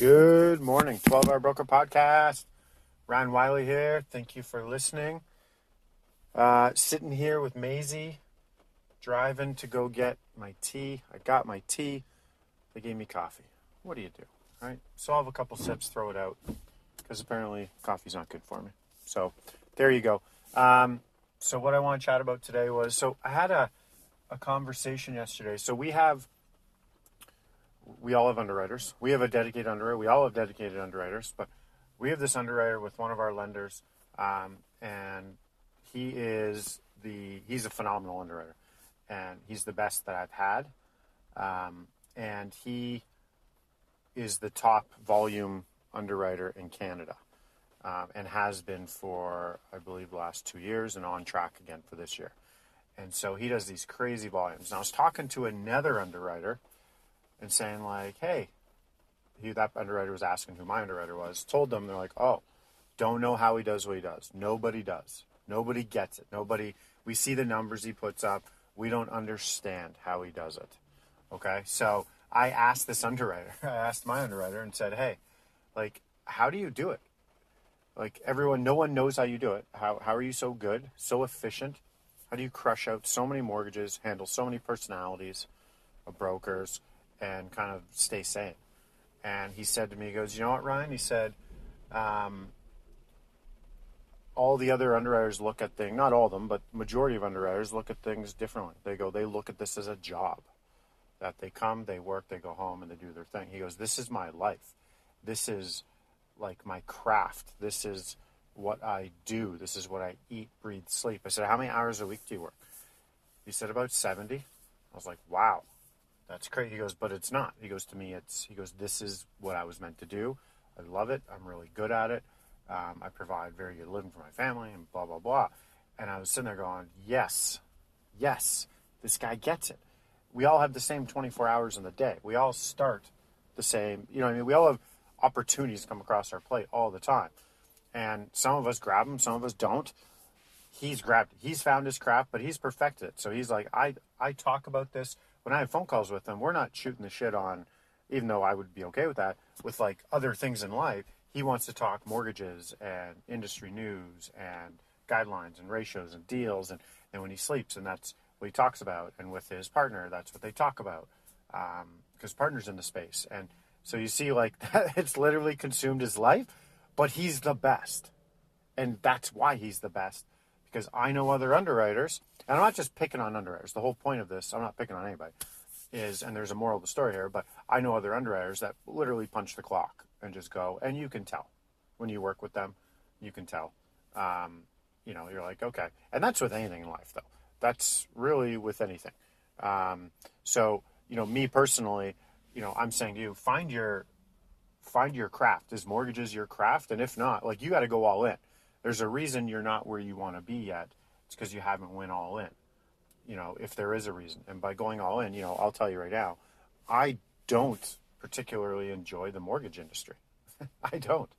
Good morning, 12 Hour Broker Podcast. Ryan Wiley here. Thank you for listening. Uh, sitting here with Maisie, driving to go get my tea. I got my tea. They gave me coffee. What do you do? Right? So I'll have a couple sips, throw it out, because apparently coffee's not good for me. So there you go. Um, so what I want to chat about today was so I had a, a conversation yesterday. So we have we all have underwriters. We have a dedicated underwriter. We all have dedicated underwriters, but we have this underwriter with one of our lenders, um, and he is the he's a phenomenal underwriter, and he's the best that I've had, um, and he is the top volume underwriter in Canada, um, and has been for I believe the last two years, and on track again for this year. And so he does these crazy volumes. And I was talking to another underwriter and saying like, "Hey," he that underwriter was asking who my underwriter was. Told them they're like, "Oh, don't know how he does what he does. Nobody does. Nobody gets it. Nobody. We see the numbers he puts up. We don't understand how he does it." Okay, so I asked this underwriter. I asked my underwriter and said, "Hey, like, how do you do it? Like everyone, no one knows how you do it. How how are you so good, so efficient? How do you crush out so many mortgages, handle so many personalities of brokers?" And kind of stay sane. And he said to me, he goes, you know what, Ryan? He said, um, all the other underwriters look at things, not all of them, but majority of underwriters look at things differently. They go, they look at this as a job. That they come, they work, they go home, and they do their thing. He goes, this is my life. This is like my craft. This is what I do. This is what I eat, breathe, sleep. I said, how many hours a week do you work? He said, about 70. I was like, wow that's crazy. He goes, but it's not. He goes to me, it's, he goes, this is what I was meant to do. I love it. I'm really good at it. Um, I provide very good living for my family and blah, blah, blah. And I was sitting there going, yes, yes, this guy gets it. We all have the same 24 hours in the day. We all start the same, you know I mean? We all have opportunities come across our plate all the time. And some of us grab them, some of us don't. He's grabbed, he's found his craft, but he's perfected it. So he's like, I, I talk about this when I have phone calls with him, we're not shooting the shit on, even though I would be okay with that, with like other things in life. He wants to talk mortgages and industry news and guidelines and ratios and deals. And, and when he sleeps, and that's what he talks about. And with his partner, that's what they talk about because um, partner's in the space. And so you see, like, it's literally consumed his life, but he's the best. And that's why he's the best because I know other underwriters, and I'm not just picking on underwriters. The whole point of this, I'm not picking on anybody, is, and there's a moral of the story here, but I know other underwriters that literally punch the clock and just go, and you can tell when you work with them, you can tell. Um, you know, you're like, okay. And that's with anything in life, though. That's really with anything. Um, so, you know, me personally, you know, I'm saying to you, find your find your craft. Is mortgages your craft? And if not, like you got to go all in there's a reason you're not where you want to be yet. It's because you haven't went all in. You know, if there is a reason. And by going all in, you know, I'll tell you right now, I don't particularly enjoy the mortgage industry. I don't.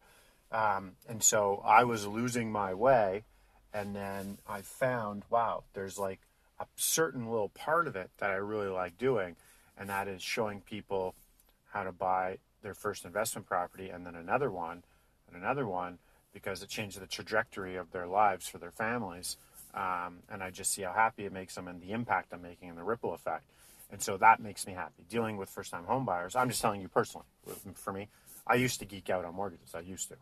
Um, and so I was losing my way. And then I found, wow, there's like a certain little part of it that I really like doing. And that is showing people how to buy their first investment property and then another one and another one because it changed the trajectory of their lives for their families. Um, and I just see how happy it makes them and the impact I'm making and the ripple effect. And so that makes me happy. Dealing with first time homebuyers, I'm just telling you personally, for me, I used to geek out on mortgages. I used to.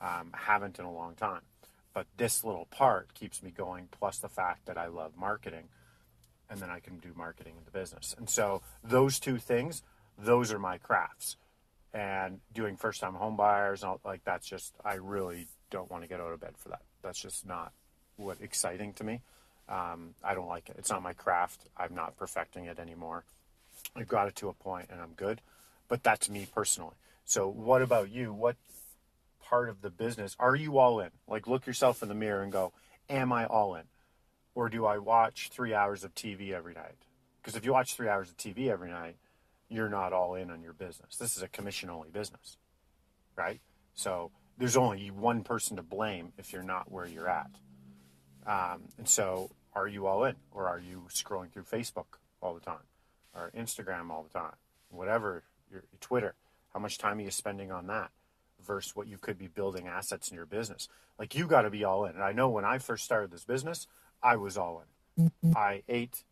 Um, haven't in a long time. But this little part keeps me going, plus the fact that I love marketing and then I can do marketing in the business. And so those two things, those are my crafts. And doing first time home buyers, like that's just, I really don't want to get out of bed for that. That's just not what exciting to me. Um, I don't like it. It's not my craft. I'm not perfecting it anymore. I've got it to a point and I'm good, but that's me personally. So, what about you? What part of the business are you all in? Like, look yourself in the mirror and go, Am I all in? Or do I watch three hours of TV every night? Because if you watch three hours of TV every night, you're not all in on your business. This is a commission only business, right? So, there's only one person to blame if you're not where you're at. Um, and so, are you all in, or are you scrolling through Facebook all the time, or Instagram all the time, whatever, your, your Twitter? How much time are you spending on that versus what you could be building assets in your business? Like you got to be all in. And I know when I first started this business, I was all in. I ate,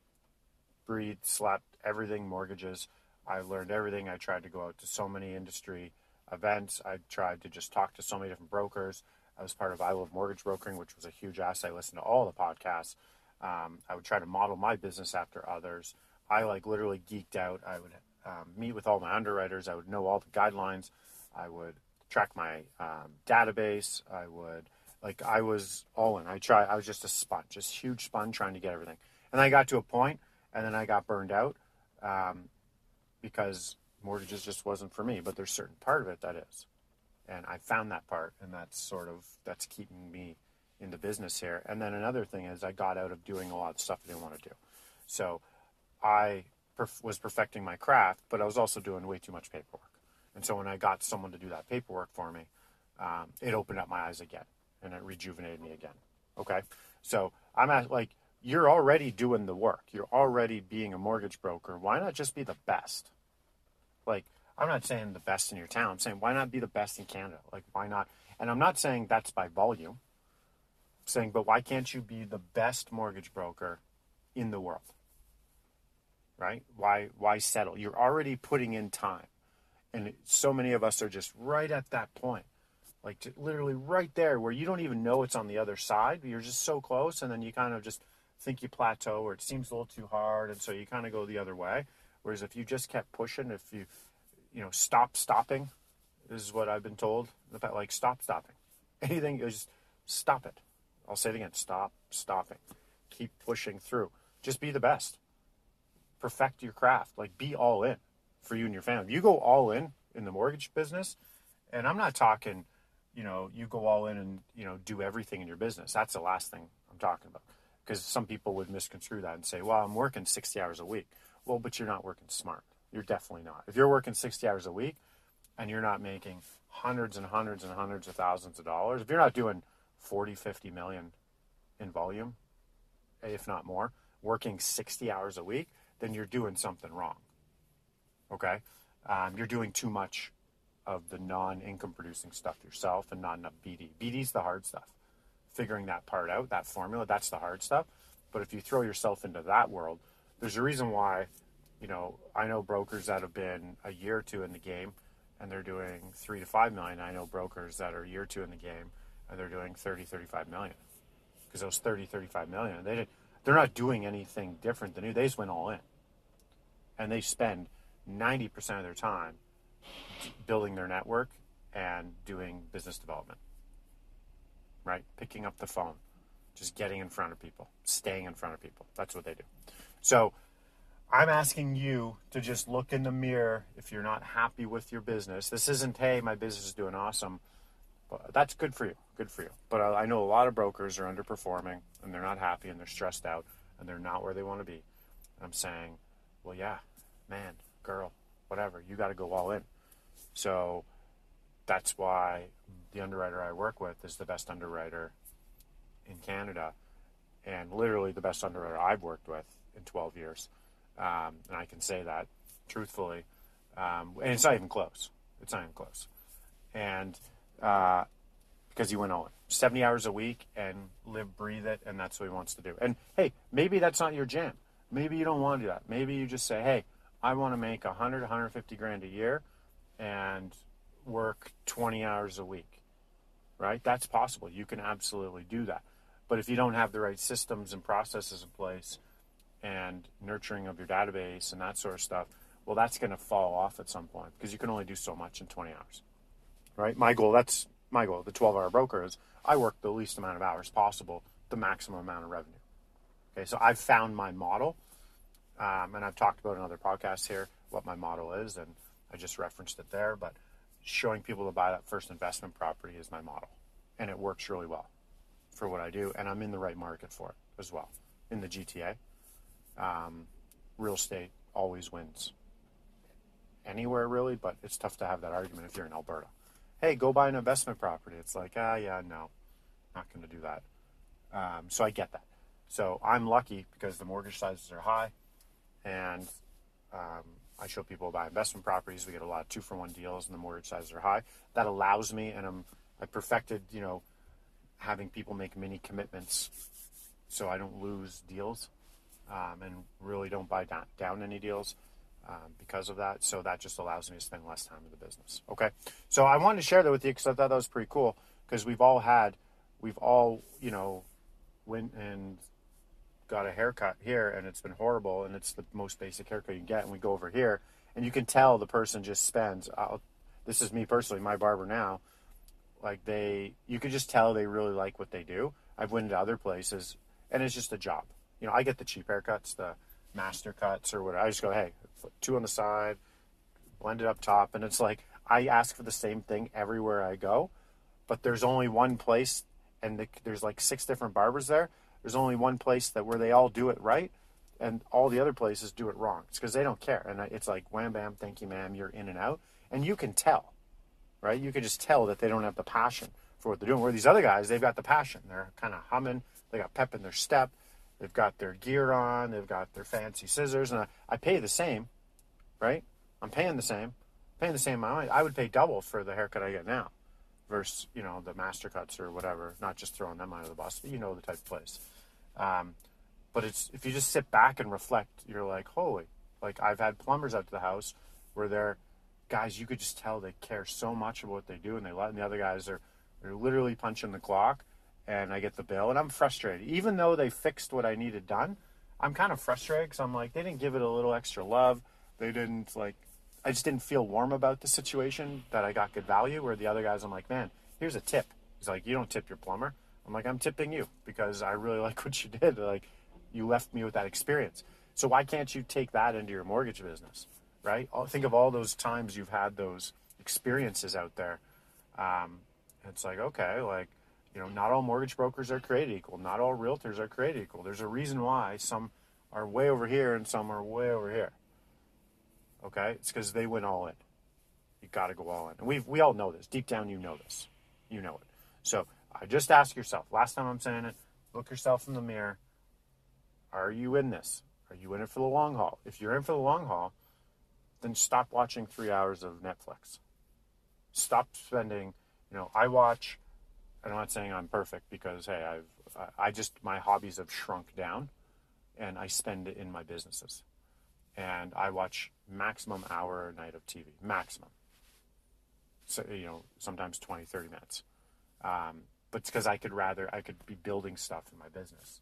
breathed, slept, everything, mortgages. I learned everything. I tried to go out to so many industry events. I tried to just talk to so many different brokers. I was part of I Love Mortgage Brokering, which was a huge asset. I listened to all the podcasts. Um, I would try to model my business after others. I like literally geeked out. I would um, meet with all my underwriters. I would know all the guidelines. I would track my um, database. I would like I was all in. I try. I was just a sponge, just huge sponge, trying to get everything. And I got to a point, and then I got burned out um, because mortgages just wasn't for me. But there's certain part of it that is, and I found that part, and that's sort of that's keeping me in the business here. And then another thing is I got out of doing a lot of stuff I didn't want to do. So I perf- was perfecting my craft, but I was also doing way too much paperwork. And so when I got someone to do that paperwork for me, um, it opened up my eyes again and it rejuvenated me again. Okay. So I'm at like, you're already doing the work. You're already being a mortgage broker. Why not just be the best? Like, I'm not saying the best in your town. I'm saying, why not be the best in Canada? Like, why not? And I'm not saying that's by volume. I'm saying, but why can't you be the best mortgage broker in the world? Right? Why, why settle? You're already putting in time. And so many of us are just right at that point, like literally right there where you don't even know it's on the other side. You're just so close, and then you kind of just think you plateau or it seems a little too hard, and so you kind of go the other way. Whereas if you just kept pushing, if you, you know, stop stopping, is what I've been told. Like stop stopping, anything is stop it. I'll say it again: stop stopping, keep pushing through. Just be the best. Perfect your craft. Like be all in for you and your family. You go all in in the mortgage business, and I'm not talking, you know, you go all in and you know do everything in your business. That's the last thing I'm talking about because some people would misconstrue that and say, "Well, I'm working 60 hours a week." Well, but you're not working smart. You're definitely not. If you're working 60 hours a week and you're not making hundreds and hundreds and hundreds of thousands of dollars, if you're not doing 40, 50 million in volume, if not more, working 60 hours a week, then you're doing something wrong. Okay, um, you're doing too much of the non-income producing stuff yourself and not enough BD. BD's the hard stuff. Figuring that part out, that formula, that's the hard stuff. But if you throw yourself into that world, there's a reason why, you know, I know brokers that have been a year or two in the game and they're doing three to five million. I know brokers that are a year or two in the game and they're doing 30, 35 million. Because those 30, 35 million, they, they're not doing anything different than you. They just went all in. And they spend 90% of their time building their network and doing business development. Right? Picking up the phone, just getting in front of people, staying in front of people. That's what they do. So I'm asking you to just look in the mirror if you're not happy with your business. This isn't, hey, my business is doing awesome. But that's good for you. Good for you. But I know a lot of brokers are underperforming and they're not happy and they're stressed out and they're not where they want to be. And I'm saying, well, yeah, man, girl, whatever. You got to go all in. So that's why the underwriter I work with is the best underwriter in Canada and literally the best underwriter I've worked with in 12 years. Um, and I can say that truthfully. Um, and it's not even close. It's not even close. And uh, because he went in 70 hours a week and live, breathe it, and that's what he wants to do. And hey, maybe that's not your jam. Maybe you don't want to do that. Maybe you just say, hey, I want to make 100, 150 grand a year and work 20 hours a week, right? That's possible. You can absolutely do that. But if you don't have the right systems and processes in place and nurturing of your database and that sort of stuff, well, that's going to fall off at some point because you can only do so much in 20 hours, right? My goal, that's my goal, the 12 hour broker is I work the least amount of hours possible, the maximum amount of revenue. Okay, so I've found my model um, and I've talked about in other podcasts here what my model is, and I just referenced it there. But showing people to buy that first investment property is my model, and it works really well for what I do, and I'm in the right market for it as well. In the GTA, um, real estate always wins. Anywhere really, but it's tough to have that argument if you're in Alberta. Hey, go buy an investment property. It's like, ah, yeah, no, not going to do that. Um, so I get that. So I'm lucky because the mortgage sizes are high, and um, I show people buy investment properties. We get a lot of two for one deals, and the mortgage sizes are high. That allows me, and I'm I perfected, you know, having people make mini commitments, so I don't lose deals, um, and really don't buy down, down any deals. Um, because of that, so that just allows me to spend less time in the business. Okay, so I wanted to share that with you because I thought that was pretty cool. Because we've all had, we've all, you know, went and got a haircut here and it's been horrible and it's the most basic haircut you can get and we go over here and you can tell the person just spends I'll, this is me personally my barber now like they you can just tell they really like what they do i've went to other places and it's just a job you know i get the cheap haircuts the MasterCuts or whatever i just go hey two on the side blend it up top and it's like i ask for the same thing everywhere i go but there's only one place and the, there's like six different barbers there there's only one place that where they all do it right and all the other places do it wrong. It's because they don't care. And it's like, wham, bam, thank you, ma'am, you're in and out. And you can tell, right? You can just tell that they don't have the passion for what they're doing. Where these other guys, they've got the passion. They're kind of humming. They got pep in their step. They've got their gear on. They've got their fancy scissors. And I, I pay the same, right? I'm paying the same. Paying the same amount. I would pay double for the haircut I get now versus, you know, the MasterCuts or whatever. Not just throwing them out of the bus, but you know the type of place. Um, but it's if you just sit back and reflect, you're like, holy, like I've had plumbers out to the house where they're guys, you could just tell they care so much about what they do, and they let and the other guys are they're literally punching the clock, and I get the bill, and I'm frustrated. Even though they fixed what I needed done, I'm kind of frustrated because I'm like, they didn't give it a little extra love. They didn't like, I just didn't feel warm about the situation that I got good value. Where the other guys, I'm like, man, here's a tip. He's like, you don't tip your plumber. I'm like, I'm tipping you because I really like what you did. Like, you left me with that experience. So why can't you take that into your mortgage business, right? Think of all those times you've had those experiences out there. Um, it's like, okay, like, you know, not all mortgage brokers are created equal. Not all realtors are created equal. There's a reason why some are way over here and some are way over here. Okay? It's because they went all in. You got to go all in. And we we all know this. Deep down, you know this. You know it. So I just ask yourself, last time I'm saying it, look yourself in the mirror. Are you in this? Are you in it for the long haul? If you're in for the long haul, then stop watching three hours of Netflix. Stop spending, you know, I watch, I'm not saying I'm perfect because, hey, I've, I just, my hobbies have shrunk down and I spend it in my businesses. And I watch maximum hour a night of TV, maximum. So, you know, sometimes 20, 30 minutes. Um, but it's because I could rather I could be building stuff in my business.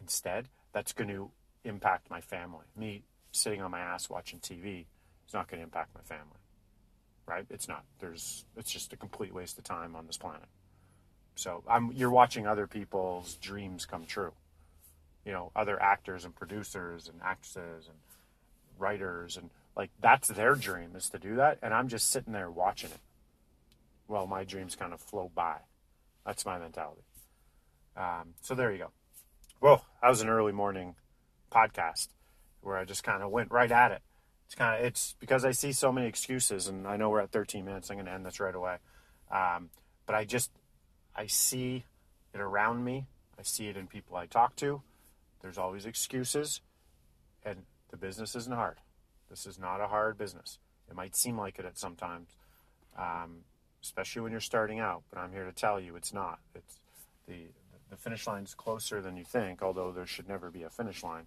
Instead, that's going to impact my family. Me sitting on my ass watching TV is not going to impact my family. Right? It's not. There's it's just a complete waste of time on this planet. So I'm you're watching other people's dreams come true. You know, other actors and producers and actresses and writers and like that's their dream is to do that and I'm just sitting there watching it. Well, my dreams kind of flow by. That's my mentality. Um, so there you go. Well, that was an early morning podcast where I just kind of went right at it. It's kind of it's because I see so many excuses, and I know we're at 13 minutes. I'm going to end this right away. Um, but I just I see it around me. I see it in people I talk to. There's always excuses, and the business isn't hard. This is not a hard business. It might seem like it at sometimes. Um, especially when you're starting out. But I'm here to tell you it's not. It's the the finish line's closer than you think, although there should never be a finish line.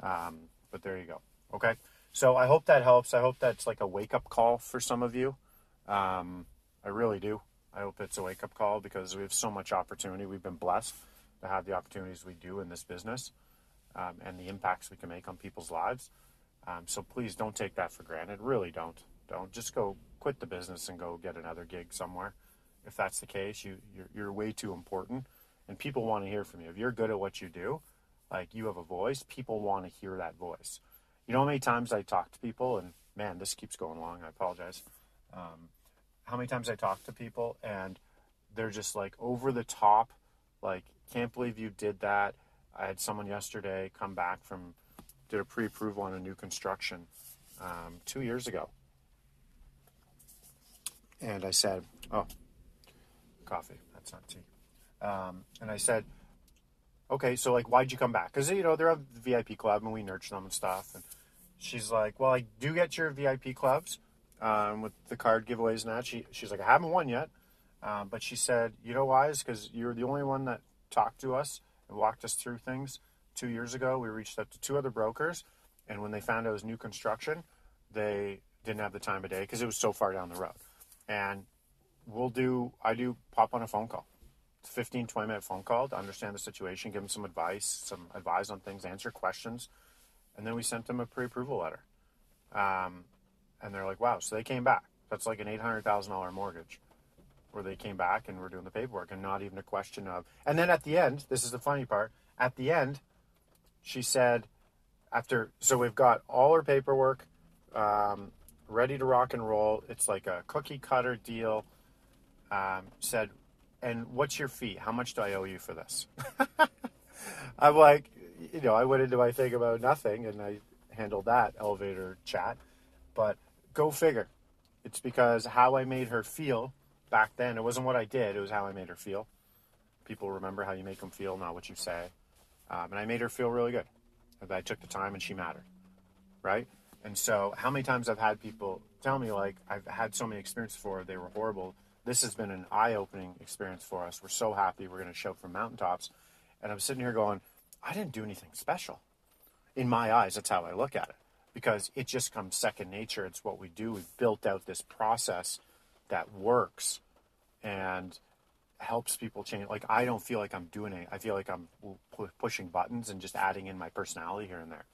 Um, but there you go. Okay. So I hope that helps. I hope that's like a wake up call for some of you. Um, I really do. I hope it's a wake up call because we have so much opportunity. We've been blessed to have the opportunities we do in this business um, and the impacts we can make on people's lives. Um, so please don't take that for granted. Really don't. Don't just go quit the business and go get another gig somewhere. If that's the case, you you're, you're way too important, and people want to hear from you. If you're good at what you do, like you have a voice, people want to hear that voice. You know how many times I talk to people, and man, this keeps going long. I apologize. Um, how many times I talk to people and they're just like over the top, like, can't believe you did that. I had someone yesterday come back from, did a pre approval on a new construction um, two years ago. And I said, oh, coffee, that's not tea. Um, and I said, okay, so like, why'd you come back? Because, you know, they're a VIP club and we nurture them and stuff. And she's like, well, I do get your VIP clubs um, with the card giveaways and that. She, she's like, I haven't won yet. Um, but she said, you know why? Is because you're the only one that talked to us and walked us through things. Two years ago, we reached out to two other brokers. And when they found out it was new construction, they didn't have the time of day because it was so far down the road. And we'll do, I do pop on a phone call. 15, 20 minute phone call to understand the situation, give them some advice, some advice on things, answer questions. And then we sent them a pre approval letter. Um, and they're like, wow. So they came back. That's like an $800,000 mortgage where they came back and were doing the paperwork and not even a question of. And then at the end, this is the funny part. At the end, she said, after, so we've got all her paperwork um, ready to rock and roll. It's like a cookie cutter deal. Um, said, and what's your fee? How much do I owe you for this? I'm like, you know, I went into my thing about nothing and I handled that elevator chat. But go figure. It's because how I made her feel back then, it wasn't what I did, it was how I made her feel. People remember how you make them feel, not what you say. Um, and I made her feel really good. That I took the time and she mattered. Right? And so, how many times I've had people tell me, like, I've had so many experiences before, they were horrible. This has been an eye opening experience for us. We're so happy we're going to show from mountaintops. And I'm sitting here going, I didn't do anything special. In my eyes, that's how I look at it because it just comes second nature. It's what we do. We've built out this process that works and helps people change. Like, I don't feel like I'm doing it. I feel like I'm pushing buttons and just adding in my personality here and there.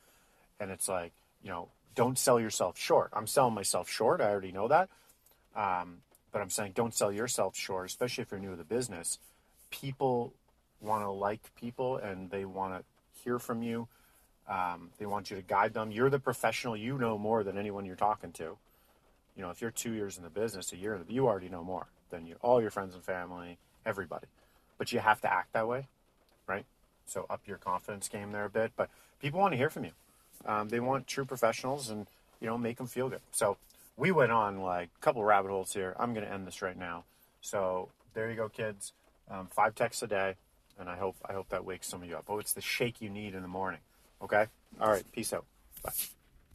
And it's like, you know, don't sell yourself short. I'm selling myself short. I already know that. Um, but I'm saying don't sell yourself short, especially if you're new to the business. People want to like people and they want to hear from you. Um, they want you to guide them. You're the professional. You know more than anyone you're talking to. You know, if you're two years in the business, a year, you already know more than you, all your friends and family, everybody. But you have to act that way, right? So up your confidence game there a bit. But people want to hear from you. Um, they want true professionals and, you know, make them feel good. So we went on like a couple rabbit holes here. I'm going to end this right now. So there you go, kids. Um, five texts a day, and I hope I hope that wakes some of you up. Oh, it's the shake you need in the morning. Okay. All right. Peace out. Bye.